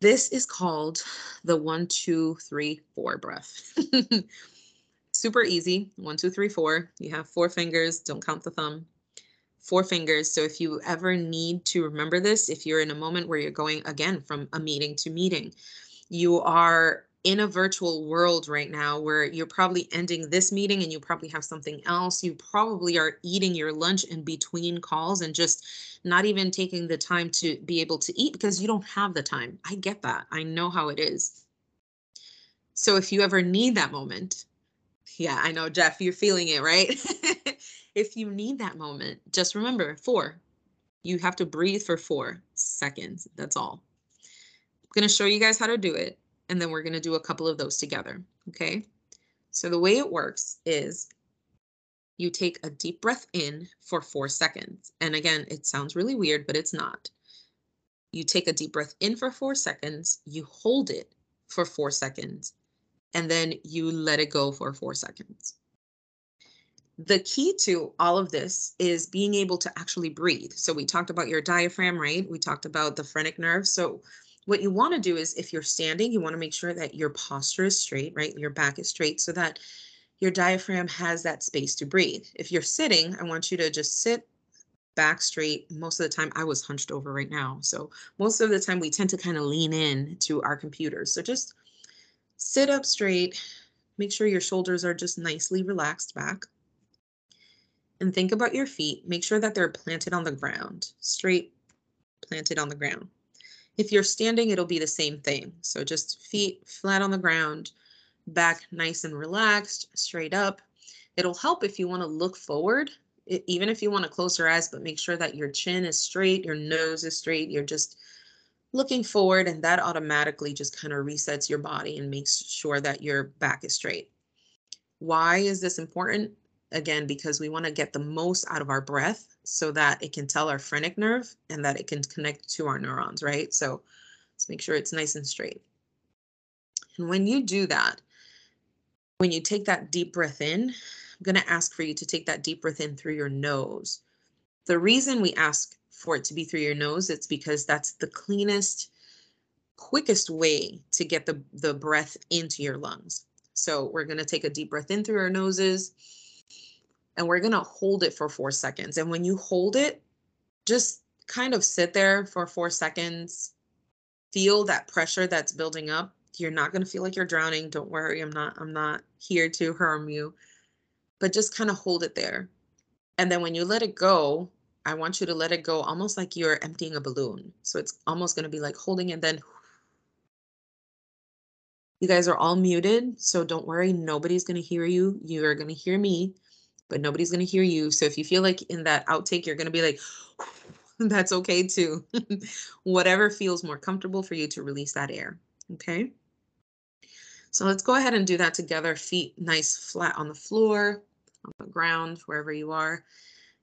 This is called the one, two, three, four breath. Super easy. One, two, three, four. You have four fingers. Don't count the thumb. Four fingers. So if you ever need to remember this, if you're in a moment where you're going again from a meeting to meeting, you are in a virtual world right now where you're probably ending this meeting and you probably have something else. You probably are eating your lunch in between calls and just not even taking the time to be able to eat because you don't have the time. I get that. I know how it is. So if you ever need that moment, yeah, I know, Jeff, you're feeling it, right? if you need that moment, just remember four. You have to breathe for four seconds. That's all. I'm going to show you guys how to do it and then we're going to do a couple of those together. Okay. So the way it works is you take a deep breath in for four seconds. And again, it sounds really weird, but it's not. You take a deep breath in for four seconds, you hold it for four seconds, and then you let it go for four seconds. The key to all of this is being able to actually breathe. So we talked about your diaphragm, right? We talked about the phrenic nerve. So what you want to do is if you're standing, you want to make sure that your posture is straight, right? Your back is straight so that your diaphragm has that space to breathe. If you're sitting, I want you to just sit back straight. Most of the time I was hunched over right now. So most of the time we tend to kind of lean in to our computers. So just sit up straight, make sure your shoulders are just nicely relaxed back. And think about your feet. Make sure that they're planted on the ground, straight planted on the ground. If you're standing, it'll be the same thing. So just feet flat on the ground, back nice and relaxed, straight up. It'll help if you want to look forward, even if you want to close your eyes, but make sure that your chin is straight, your nose is straight, you're just looking forward, and that automatically just kind of resets your body and makes sure that your back is straight. Why is this important? Again, because we want to get the most out of our breath so that it can tell our phrenic nerve and that it can connect to our neurons, right? So let's make sure it's nice and straight. And when you do that, when you take that deep breath in, I'm going to ask for you to take that deep breath in through your nose. The reason we ask for it to be through your nose, it's because that's the cleanest, quickest way to get the, the breath into your lungs. So we're going to take a deep breath in through our noses and we're going to hold it for four seconds. And when you hold it, just kind of sit there for four seconds, feel that pressure that's building up. You're not going to feel like you're drowning. Don't worry. I'm not, I'm not here to harm you, but just kind of hold it there. And then when you let it go, I want you to let it go almost like you're emptying a balloon. So it's almost going to be like holding and then you guys are all muted, so don't worry, nobody's going to hear you. You're going to hear me but nobody's going to hear you. So if you feel like in that outtake, you're going to be like, that's okay too. Whatever feels more comfortable for you to release that air. Okay. So let's go ahead and do that together. Feet nice flat on the floor, on the ground, wherever you are.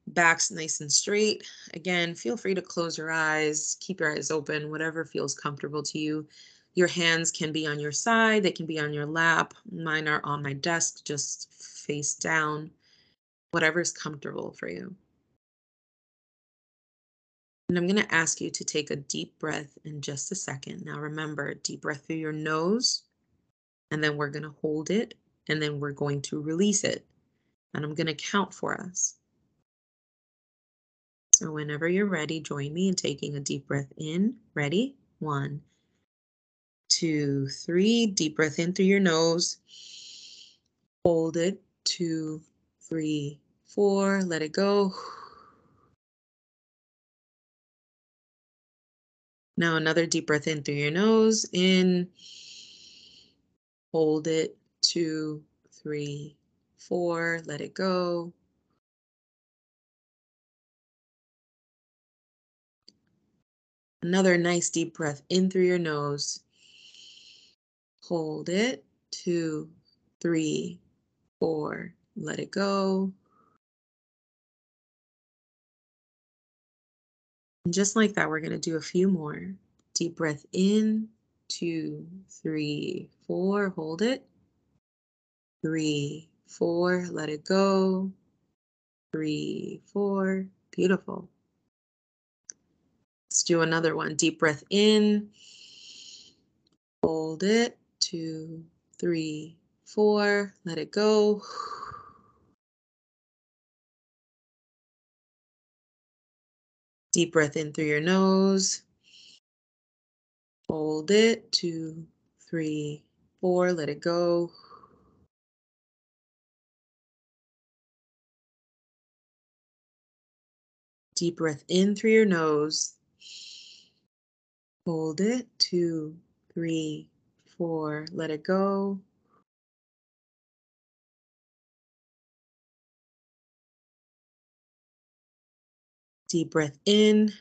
Backs nice and straight. Again, feel free to close your eyes, keep your eyes open, whatever feels comfortable to you. Your hands can be on your side, they can be on your lap. Mine are on my desk, just face down whatever's comfortable for you. And I'm going to ask you to take a deep breath in just a second. Now remember, deep breath through your nose, and then we're going to hold it, and then we're going to release it. And I'm going to count for us. So whenever you're ready, join me in taking a deep breath in. Ready? One, two, three. Deep breath in through your nose. Hold it. Two, three, four, let it go. Now another deep breath in through your nose, in, hold it, two, three, four, let it go. Another nice deep breath in through your nose. Hold it, two, three, four, let it go. And just like that, we're going to do a few more. Deep breath in, two, three, four, hold it. Three, four, let it go. Three, four, beautiful. Let's do another one. Deep breath in, Hold it. Two, three, four. Let it go. Deep breath in through your nose. Hold it. Two, three, four. Let it go. Deep breath in through your nose. Hold it. Two, three, four. Let it go. Deep breath in.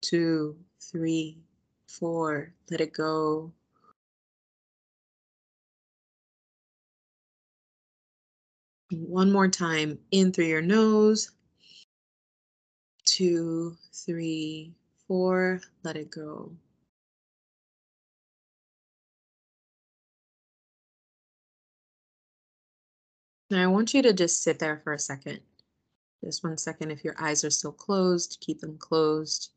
Two, three, four. Let it go. One more time in through your nose. Two, three, four. Let it go. Now I want you to just sit there for a second. Just one second. If your eyes are still closed, keep them closed.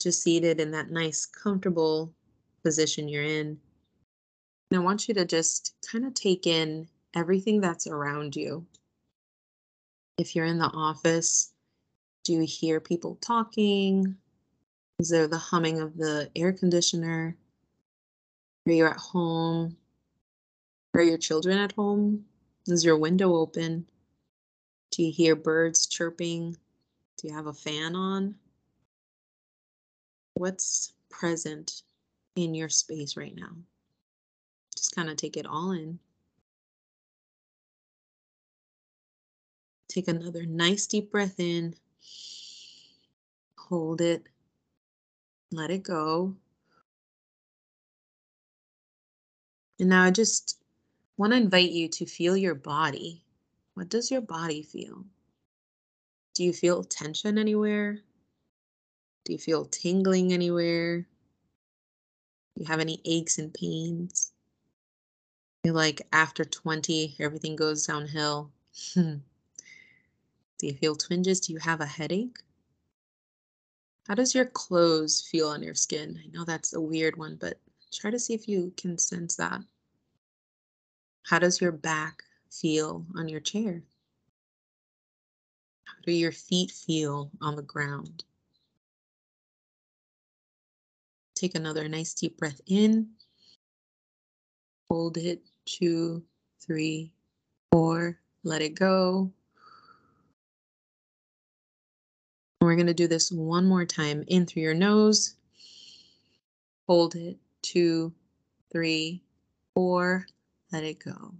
Just seated in that nice, comfortable position you're in. And I want you to just kind of take in everything that's around you. If you're in the office, do you hear people talking? Is there the humming of the air conditioner? Are you at home? Are your children at home? Is your window open? Do you hear birds chirping? Do you have a fan on? What's present in your space right now? Just kind of take it all in. Take another nice deep breath in. Hold it. Let it go. And now I just want to invite you to feel your body. What does your body feel? Do you feel tension anywhere? Do you feel tingling anywhere? Do you have any aches and pains? Feel like after 20, everything goes downhill. Hmm. Do you feel twinges? Do you have a headache? How does your clothes feel on your skin? I know that's a weird one, but try to see if you can sense that. How does your back feel on your chair? How do your feet feel on the ground? Take another nice deep breath in. Hold it, two, three, four. Let it go. we're going to do this one more time in through your nose. Hold it, two, three, four. Let it go.